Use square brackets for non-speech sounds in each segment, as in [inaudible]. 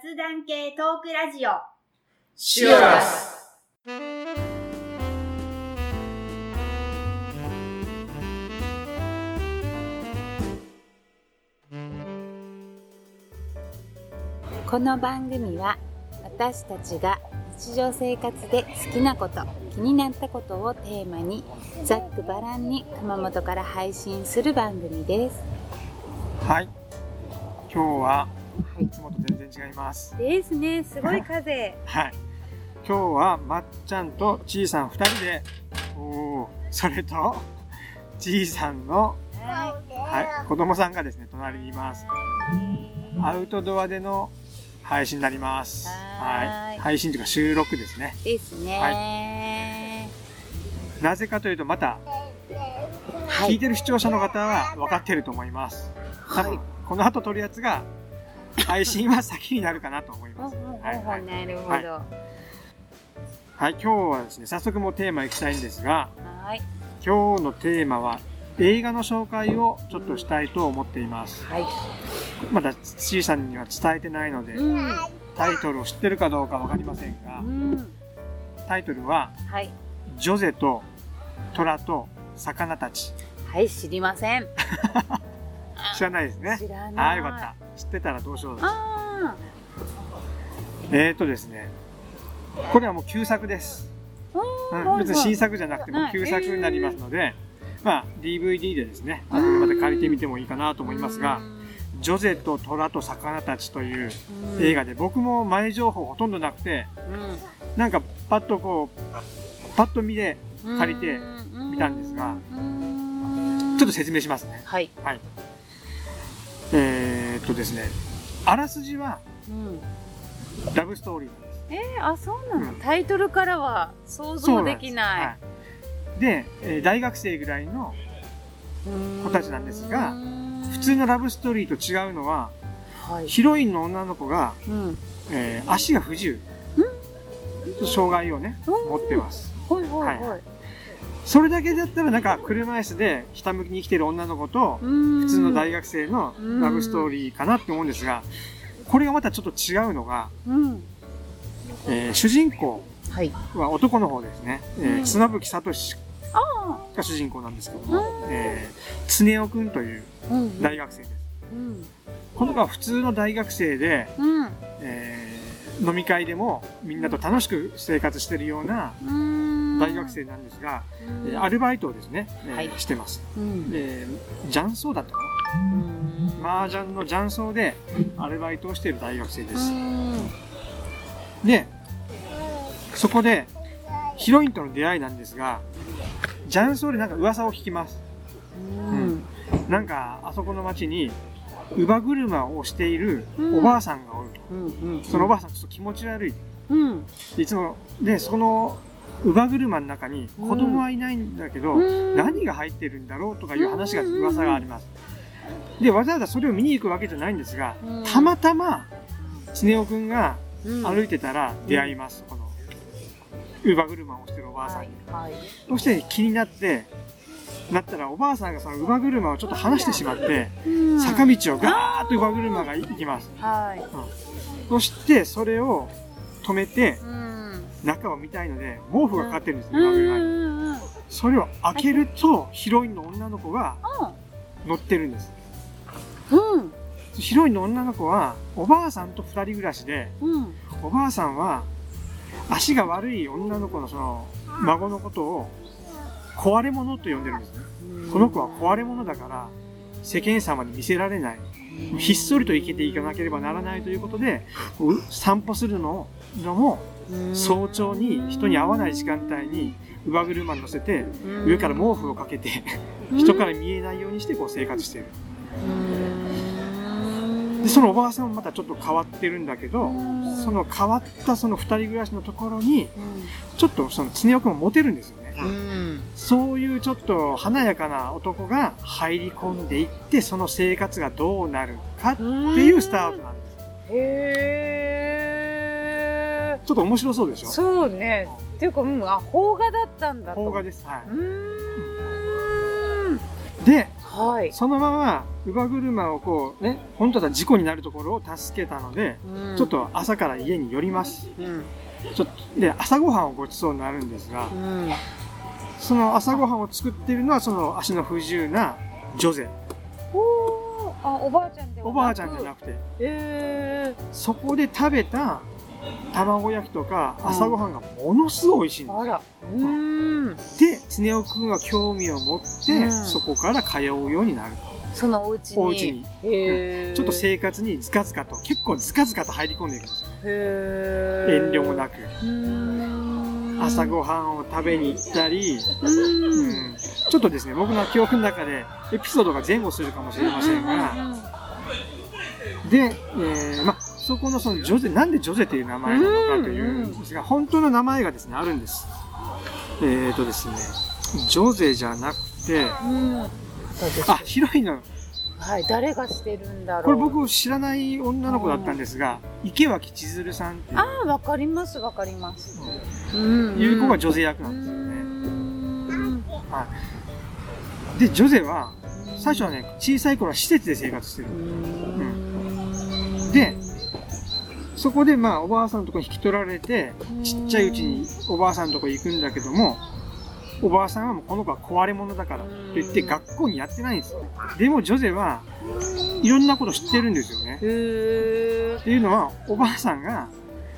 雑談系トークラジオ。シュアス。この番組は私たちが日常生活で好きなこと気になったことをテーマにざっくばらんに熊本から配信する番組です。はい。今日ははい。いつもと全然違います。ですね。すごい風。[laughs] はい。今日はまっちゃんとちいさん2人で。おーそれとちいさんの、ははい、子供さんがですね隣にいます。アウトドアでの配信になります。はーい。はい。配信というか収録ですね。いですね。なぜかというとまたはい。聞いてる視聴者の方は分かってると思います。多分、この後撮るやつが、配信は先になるかなと思います。はい、はい。なるほどはいはい、今日はですね、早速もうテーマいきたいんですが、はい今日のテーマは、映画の紹介をちょっとしたいと思っています。はいまだ、ちいさんには伝えてないので、うんタイトルを知ってるかどうかわかりませんがう、んタイトルは、はいジョゼと虎と魚たち。はい知りません [laughs] 知らないですね。ああ、よかった。知ってたらどうしよう。あえーとですね、これはもう旧作です。ーうん、別に新作じゃなくてもはい。旧作になりますので、まあ DVD でですね、後でまた借りてみてもいいかなと思いますが、ジョゼと虎と魚たちという映画で僕も前情報ほとんどなくて、なんかパッとこう、パッと見で借りて見たんですがちょっと説明しますね。はい、えーっとですね、あらすじはうん、ラブストーリーなんです。えー、あそうなの、うん。タイトルからは想像できない。はい、で、えー大学生ぐらいの子子たちなんですが普通のラブストーリーと違うのは、はい、ヒロインの女の子が、うん、えー足が不自由。障害をね、持ってます。ほいほいほい、はそれだけだったらなんか車椅子でひたむきに生きてる女の子と、普普通の大学生のラブストーリーかなって思うんですが、これがまたちょっと違うのが、うん、えー主人公は男の方ですね。えーうん。綱吹聡あが主人公なんですけどうも、えー、常雄くんという大学生です。うん。この子は普通の大学生で、うん。えー飲み会でもみんなと楽しく生活してるようなうん大学生なんですが、アルバイトをですね、えーはい。してます。うん。で、雀荘だったかうん。な麻雀の雀荘でアルバイトをしている大学生でうす。ん。で、そこでヒロインとの出会いなんですが、雀荘でなんか噂を聞きます。うん。なんか、あそこの町に、乳母車をしているおばあさんがおると。うんうん。そのおばあさんちょっと気持ち悪い。うん。いつも、で、その乳母車の中に子供はいないんだけど、うん。何が入ってるんだろうとかいう話が、噂があります。で、わざわざそれを見に行くわけじゃないんですが、うん。たまたま、常雄くんがうん。歩いてたら出会います。この、乳母車をしてるおばあさんに。はいそして気になって、なったらおばあさんがその乳母車をちょっと離してしまって、うん。坂道をガーッと乳母車が行きます。はい。そして、それを止めて、うん中を見たいので、毛布がかかってるんですね、うん乳母車に。うんうんそれを開けると、ヒロインの女の子が乗ってるんです。うんヒロインの女の子は、おばあさんと二人暮らしで、うんおばあさんは、足が悪い女の子のその、孫のことを、壊れ者と呼んでるんですね。この子は壊れ者だから、世間様に見せられない。ひっそりと生きていかなければならないということで、う散歩するののも、早朝に人に会わない時間帯に、乳母車に乗せて、上から毛布をかけて、人から見えないようにしてこう生活している。で、そのおばあさんもまたちょっと変わってるんだけど、その変わったその二人暮らしのところに、ちょっとその常雄くんもモテるんですよね。うん。そういうちょっと華やかな男が入り込んでいって、その生活がどうなるかっていうスタートなんです。へちょっと面白そうでしーょ？そうねっていうかうんあ邦画だったんだと邦画です。はうーんで、はい。そのまま、乳母車をこうね、本当だ事故になるところを助けたので、うんちょっ、と朝から家に寄ります。うん。ちょっと、で、朝ごはんをごちそうになるんですがう、ん。その朝ごはんを作っているのは、その足の不自由なジョゼ。おーあ、おばあちゃんではおばあちゃんじゃなくくて、えそこで食べた卵焼きとかうん朝ごはんがものすごい美味しいんでー、あら。うーん。す。で、つねおくんは興味を持って、うんそこから通うようになる。そのお家に。お家に。へーちょっと生活にズカズカと、結構ズカズカと入り込んでいくんですよ。遠慮もなく。朝ごはんを食べに行ったり、うーん。うんちょっとですね、僕の記憶の中でエピソードが前後するかもしれませんが、で、えーま、そこのそのジョゼ、なんでジョゼという名前なのかというんですが、本当の名前がですね、あるんです。えーとですね、ジョゼじゃなくて。あ、ヒロインの、はい、誰がしてるんだろう。これ僕知らない女の子だったんですが、池脇千鶴さんっていうああ、わかります、わかります。うんいう子がジョゼ役うなんですよね。ん。はい。で、ジョゼは、最初はね、小さい頃は施設で生活してる。うんで、そこでまあおばあさんのとこに引き取られて、ちっちゃいうちにおばあさんのとこ行くんだけども、おばあさんはもうこの子は壊れ物だからと言って学校にやってないんですよ。でもジョゼはいろんなこと知ってるんですよね。へっていうのは、おばあさんが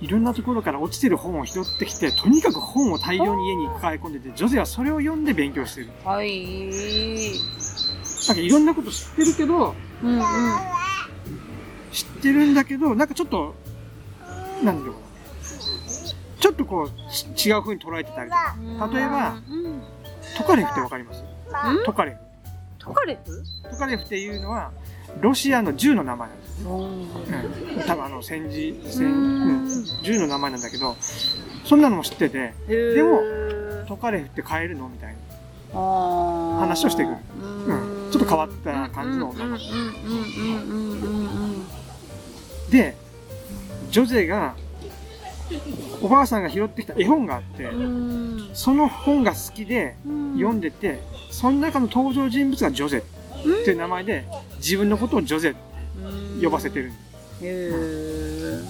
いろんなところから落ちてる本を拾ってきて、とにかく本を大量に家に抱え込んでて、ジョゼはそれを読んで勉強してる。ーはい。なんかいろんなこと知ってるけど、うんうん。知ってるんだけど、なんかちょっと、なんだろうな。ちょっとこう、ち違う風に捉えてたりとか。例えば、うん、トカレフってわかります？トカレフ。トカレフ？トカレフっていうのは、ロシアの銃の名前なんです。うんうん。多分あの、戦時、戦、うんうん、銃の名前なんだけど、そんなのも知ってて、でもトカレフって買えるのみたいな。話話をしてくるうんちょっと変わった感じの女の子で、ジョゼが、おばあさんが拾ってきた絵本があって、うん。その本が好きでうん。読んでて、その中の登場人物がジョゼっていう名前で、自分のことをジョゼって呼ばせてる。へ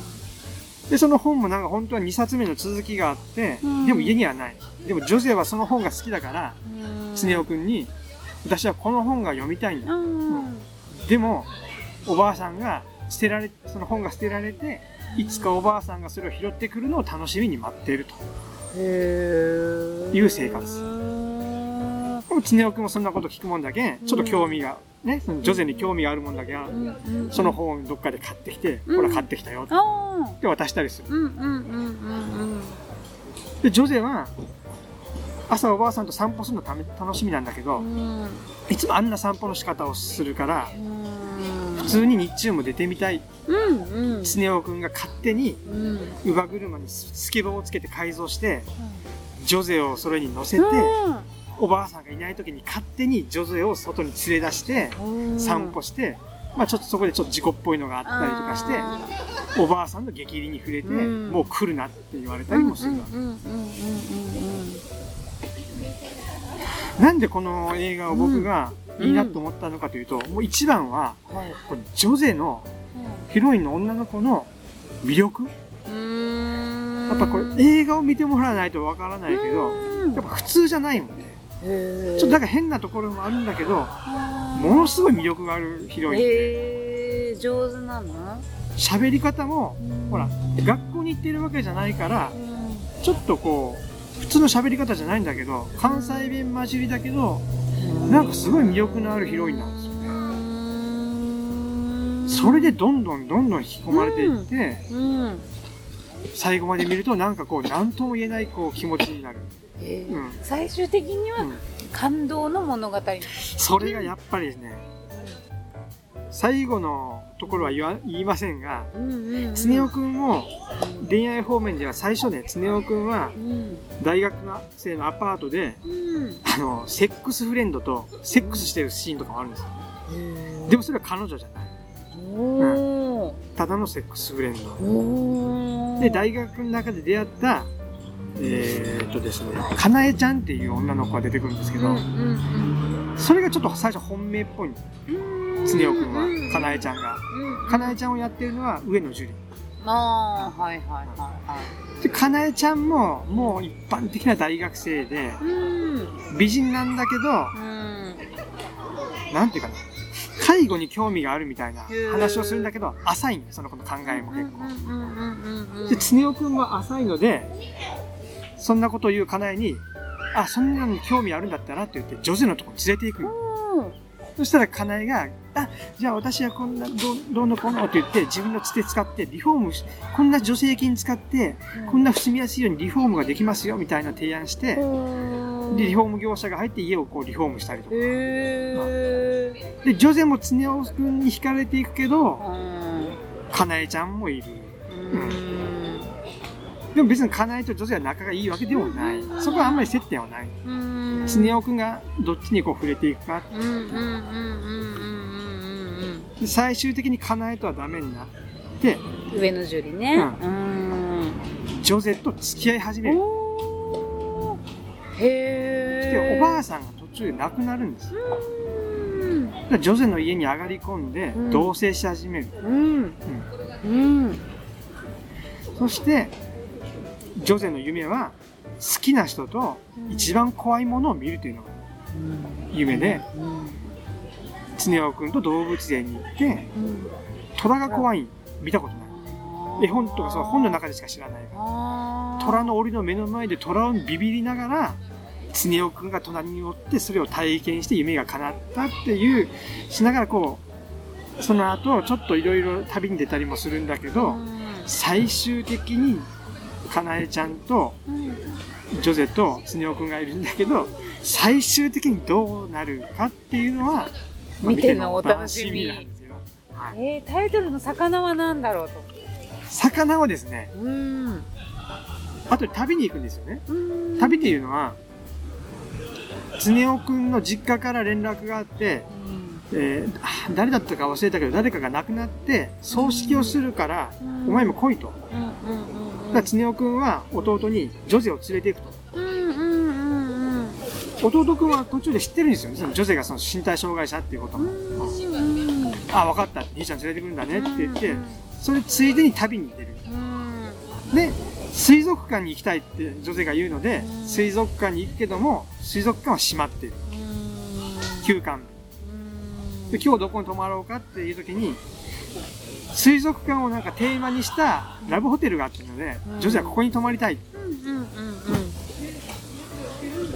で、その本もなんか本当は2冊目の続きがあってうん、でも家にはない。でもジョゼはその本が好きだから、ースネ夫くんに、私はこの本が読みたいんだ。うん。でも、おばあさんが捨てられ、その本が捨てられて、いつかおばあさんがそれを拾ってくるのを楽しみに待っていると。いう生活。でねおくんもそんなこと聞くもんだけん、ちょっと興味が、ね、そのジョゼに興味があるもんだけその本をどっかで買ってきて、うん。ほら買ってきたよって渡したりする。で、ジョゼは、朝おばあさんと散歩するのため楽しみなんだけどう、ん。いつもあんな散歩の仕方をするから、うん。普通に日中も出てみたい。うんうん。スネ夫くんが勝手にうん。乳母車にスケボーをつけて改造して、ジョゼをそれに乗せて、おばあさんがいない時に勝手にジョゼを外に連れ出して、うん。散歩して、まあちょっとそこでちょっと事故っぽいのがあったりとかして、おばあさんの激励に触れて、うん。もう来るなって言われたりもするわけなんでこの映画を僕がいいなと思ったのかというと、もう一番は、うんはい。これジョゼのヒロインの女の子の魅力。うん。やっぱこれ映画を見てもらわないとわからないけど、うん。やっぱ普通じゃないもんね。ちょっとなんか変なところもあるんだけど、ものすごい魅力があるヒロインで、上手なの？喋り方も、ほら、学校に行ってるわけじゃないから、ちょっとこう、普通の喋り方じゃないんだけど、関西弁混じりだけど、なんかすごい魅力のあるヒロインなんですよね。それでどんどんどんどん引き込まれていって、うん。最後まで見るとなんかこう、なんとも言えないこう気持ちになる。へーうん。最終的にはうん。感動の物語。それがやっぱりね、最後のところは言わ言いませんが、うんうんうん。つねおくんも恋愛方面では最初ね、つねおくんはうん。大学生のアパートで、うん。あの、セックスフレンドとセックスしてるシーンとかもあるんですよ。でもそれは彼女じゃない。おー。ただのセックスフレンド。で、大学の中で出会ったえーっとですね、かなえちゃんっていう女の子が出てくるんですけど、うんうんそれがちょっと最初本命っぽい。の。うん。つねおくんは、かなえちゃんが。うんかなえちゃんをやってるのは上野樹里。ああはいはいはいはいで、かなえちゃんも、もう一般的な大学生で、うん美人なんだけど、うんなんていうかな。介護に興味があるみたいな話をするんだけど、浅いのよ、その子の考えも結構。で、つねおくんは浅いので、そんなことを言うかなえに、あ、そんなのに興味あるんだったらって言って、女性のとこに連れて行くの。そしたらかなえが、あ、じゃあ私はこんな、どうのこうのって言って、自分のつて使って、リフォームし、こんな助成金使って、こんな住みやすいようにリフォームができますよ、みたいな提案して、でリフォーム業者が入って家をこうリフォームしたりとか。で、女性もつねおくんに惹かれていくけど、うん。かなえちゃんもいる。うんでも別にかなえと女性は仲がいいわけでもない。そこはあんまり接点はない。うん。つねおくんがどっちにこう触れていくか。最終的にかなえとはダメになって、うん上野樹里ね。ううん。ジョゼと付き合い始める。へで、えおばあさんが途中で亡くなるんです。うん。だからジョゼの家に上がり込んでうん。同棲し始める。うん。うん。そして、ジョゼの夢は好きな人と一番怖いものを見るというのが夢で、つねおくんと動物園に行って、虎が怖い見たことない。絵本とかそう本の中でしか知らない。から。虎の檻の目の前で虎をビビりながら、つねおくんが隣におってそれを体験して夢が叶ったっていう、しながらこう、その後ちょっといろいろ旅に出たりもするんだけど、最終的にかなえちゃんとジョゼとつねおくんがいるんだけど、最終的にどうなるかっていうのは、まあ見てのお楽しみ。なんですよ。はい。えー、タイトルの魚は何だろうと。魚はですね、うん。あと旅に行くんですよね。うん。旅っていうのは、つねおくんの実家から連絡があって、えーあ誰だったか忘れたけど、誰かが亡くなって、葬式をするから、お前も来いと。だからつねおくんは弟にジョゼを連れて行くと。弟くんは途中で知ってるんですよね。そのジョゼがその身体障害者っていうことも。うんあ、分かった。兄ちゃん連れてくるんだねって言って、それついでに旅に出る。うんで、水族館に行きたいってジョゼが言うのでう、ん水族館に行くけども、水族館は閉まってる。休館。で、今日どこに泊まろうかっていう時に、水族館をなんかテーマにしたラブホテルがあったので、うん。ジョゼはここに泊まりたい。うんうんうん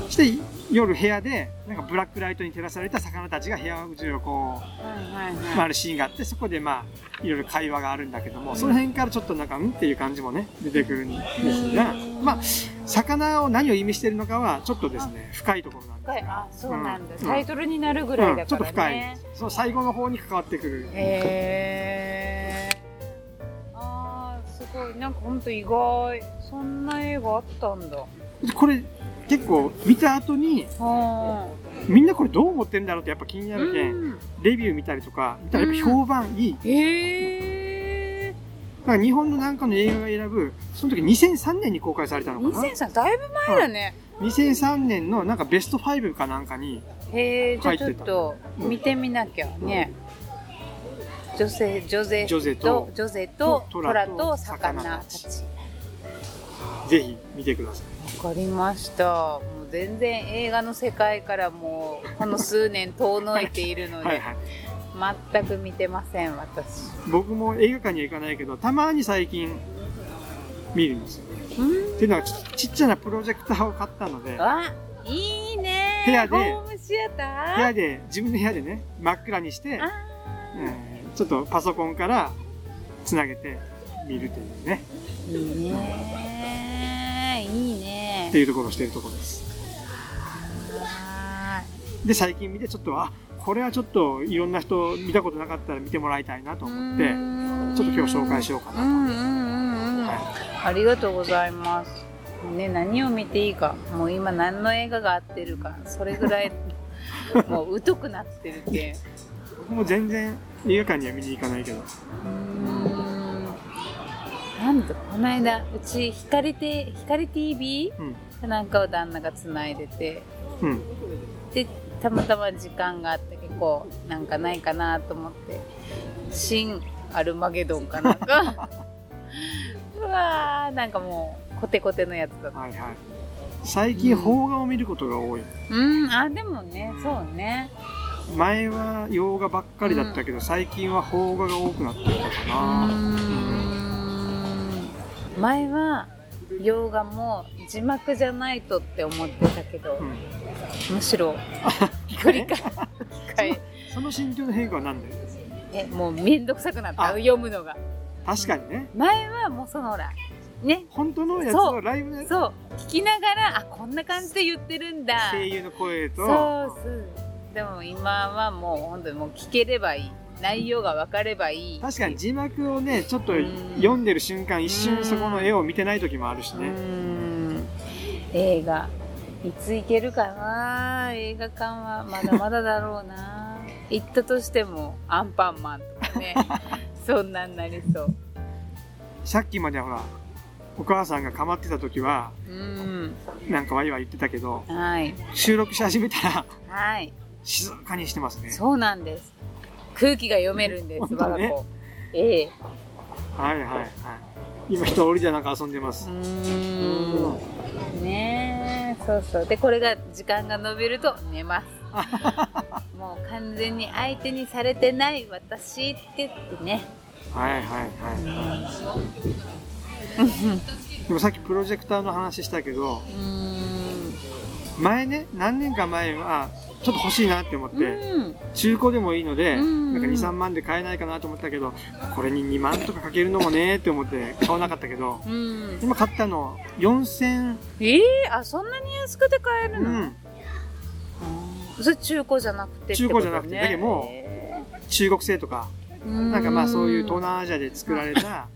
して、夜部屋で、なんかブラックライトに照らされた魚たちが部屋中をこう、回るシーンがあって、そこでまあ、いろいろ会話があるんだけども、その辺からちょっとなんか、んっていう感じもね、出てくるんですが、まあ、魚を何を意味してるのかは、ちょっとですね、深いところなんです深い。あそうなんだ、うん。タイトルになるぐらいうん、ちょだからっと深い。ね、。その最後の方に関わってくる。へー。すごい。なんかほんと意外。そんな映画あったんだ。これ、結構見た後に、はみんなこれどう思ってるんだろうってやっぱ気になあるけ、うん。レビュー見たりとか、見たらやっぱ評判いい。へえだから日本のなんかの映画が選ぶ、その時2003年に公開されたのかな。2003だいぶ前だね、2003年のなんかベスト5かなんかに、へえじゃあちょ入っと見てみなきゃね女性女性ジョゼとと、女性とト虎とラと魚たち。ちぜひ見てください。わかりました。もう全然映画の世界からもうこの数年遠のいているので、はいはい。全く見てません私。僕も映画館には行かないけど、たまに最近見るんですよ。うん？っていうのはちちっちゃなプロジェクターを買ったので、あいいね。部屋でホームシアター？部屋で、自分の部屋でね、真っ暗にして、あえーちょっとパソコンからつなげて見るというね、ーいいね。いいね。っていうところをしているところです。はで、最近見てちょっと、あ、これはちょっといろんな人見たことなかったら見てもらいたいなとー思って、うん。ちょっと今日紹介しようかなと。はありがとうございます。ね何を見ていいか。もう今何の映画が合ってるか。それぐらい [laughs] もう疎くなってるって僕も全然映画館には見に行かないけど、うーんななんだこの間うち光て光 TV うん。かなんかを旦那がつないでてうん。でたまたま時間があって結構なんかないかなと思って新アルマゲドンかなんか [laughs] うわーなんかもうコテコテのやつだったはいはい。最近、邦画を見ることが多い。うんあでもねそうね前は洋画ばっかりだったけど、最近は邦画が多くなってきたかうな。ん。前は洋画も字幕じゃないとって思ってたけど、うん。むしろ繰り返しその心境の変化は何で？えもうめんどくさくなった。あ。読むのが。確かにね。前はもうそのほらね。本当のやつをライブで？そう。聞きながらあこんな感じで言ってるんだ。声優の声と、そうそうでも今はもう本当にもう聞ければいい。内容が分かればいい。確かに字幕をね、ちょっとうん読んでる瞬間、一瞬そこの絵を見てない時もあるしうね。ん。映画いつ行けるかな？映画館はまだまだだろうな。[laughs] 行ったとしてもアンパンマンとかね。[laughs] そんなんなりそう。さっきまでほら、お母さんが構ってた時は、うん。なんかワイワイ言ってたけど、はい。収録し始めたら、はい静かにしてますね。そうなんです。空気が読めるんです我が子ええ。はいはいはい。今一人でなんか遊んでます。うーん。ねえ。そうそう。でこれが時間が延びると寝ます。[laughs] もう完全に相手にされてない私って言ってね。はいはいはい。でもさっきプロジェクターの話したけど、うー前ね、何年か前は、ちょっと欲しいなって思って、んうん。中古でもいいので、うん。なんか2、3万で買えないかなと思ったけど、これに2万とかかけるのもねって思って買わなかったけど、うん。今買ったの4000、ええあそんなに安くて買えるの、うん、それ中古じゃなくてね。中古じゃなくて。だけどもへ中国製とか、えなんかまあそういう東南アジアで作られた、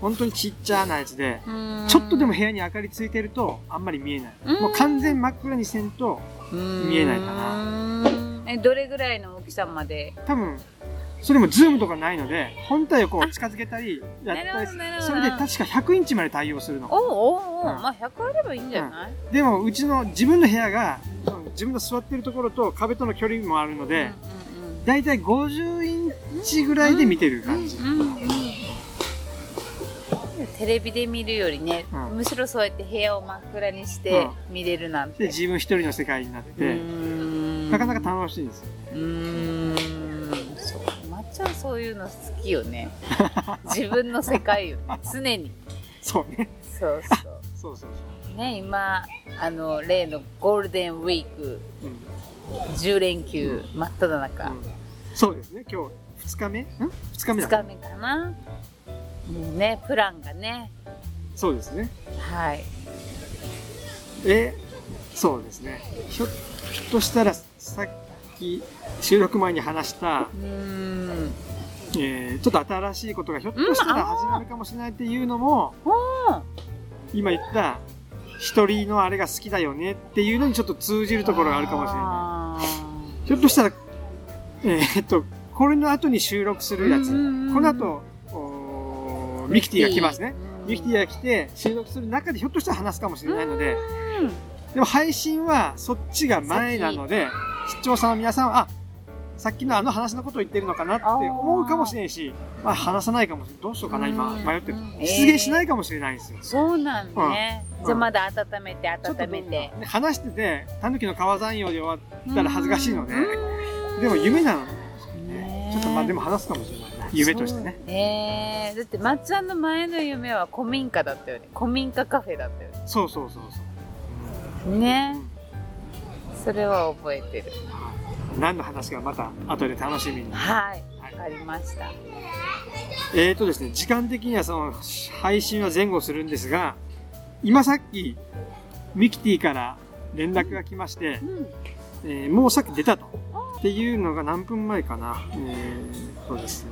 本当にちっちゃなやつで、うん。ちょっとでも部屋に明かりついてるとあんまり見えない。うん。もう完全真っ暗にせんと、見えないかな。えどれぐらいの大きさまで？多分、それもズームとかないので、本体をこう近づけたり、やったりそれで確か100インチまで対応するの。おうおうおう、うん。まあ100あればいいんじゃない、でも、うちの自分の部屋が、自分の座ってるところと壁との距離もあるので、うんだいたい50インチぐらいで見てる感じ。うんうんうんテレビで見るよりね、うん。むしろそうやって部屋を真っ暗にして見れるなんで、て、自分一人の世界になっうて、なかなか楽しいんです。よ。うーん。そうまっちゃんそういうの好きよね。[laughs] 自分の世界よね。常に。そうね。そうそそうそう。そう。うね今あの例のゴールデンウィークうん。10連休真っ只中、うん。そうですね。今日、2日目？ん ?2 日目2だ。日目かなもうねプランがね。そうですね。はい。え、そうですね。ひょっとしたら、さっき、収録前に話した、うーん。えー、ちょっと新しいことがひょっとしたら始まるかもしれないっていうのも、おー今言った、一人のあれが好きだよねっていうのにちょっと通じるところがあるかもしれない。あひょっとしたら、えーっと、これの後に収録するやつ、うんうんうん。この後、ミキティが来ますね。うんミキティが来て収録する中でひょっとしたら話すかもしれないので、うん。でも配信はそっちが前なので、視聴者の皆さんは、あ、さっきのあの話のことを言ってるのかなって思うかもしれないし、まあ話さないかもしれない。どうしようかな、今うん。迷ってる。うん。出現しないかもしれないんですよ。そうなんね、うん。じゃあまだ温めて温めて。ね話してて、たぬきの川山用で終わったら恥ずかしいので、うん。でも夢なの。ちょっとまあでも話すかもしれない。な。夢としてね。えー、だってまっちゃんの前の夢は古民家だったよね。古民家カフェだったよね。そうそうそうそう。ね。それは覚えてる。何の話かまた後で楽しみに。はい。はい。わかりました。えーとですね、時間的にはその配信は前後するんですが、今さっきミキティから連絡が来ましてう、ん。えーもうさっき出たと。っていうのが何分前かな。えー、そうですね。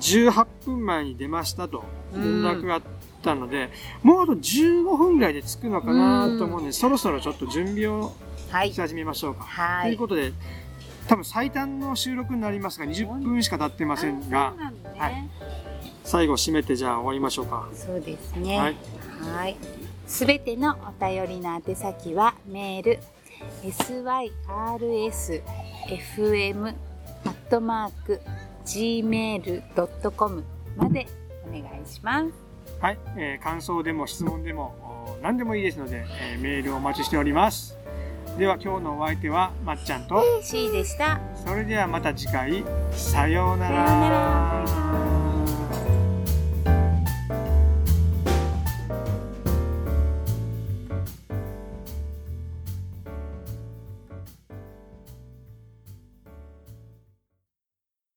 18分前に出ましたと連絡があったので、もうあと15分ぐらいで着くのかなと思うんで、そろそろちょっと準備をはいし始めましょうか。はいということで、多分最短の収録になりますが、20分しか経ってませんがね、はい最後締めてじゃあ終わりましょうか。そうですね。はい。はい。すべてのお便りの宛先はメール syrsfm トマーク gmail.com までお願いします。はい、えー感想でも質問でもお何でもいいですので、えーメールをお待ちしております。では今日のお相手はまっちゃんと、C でした。それではまた次回、さようなら。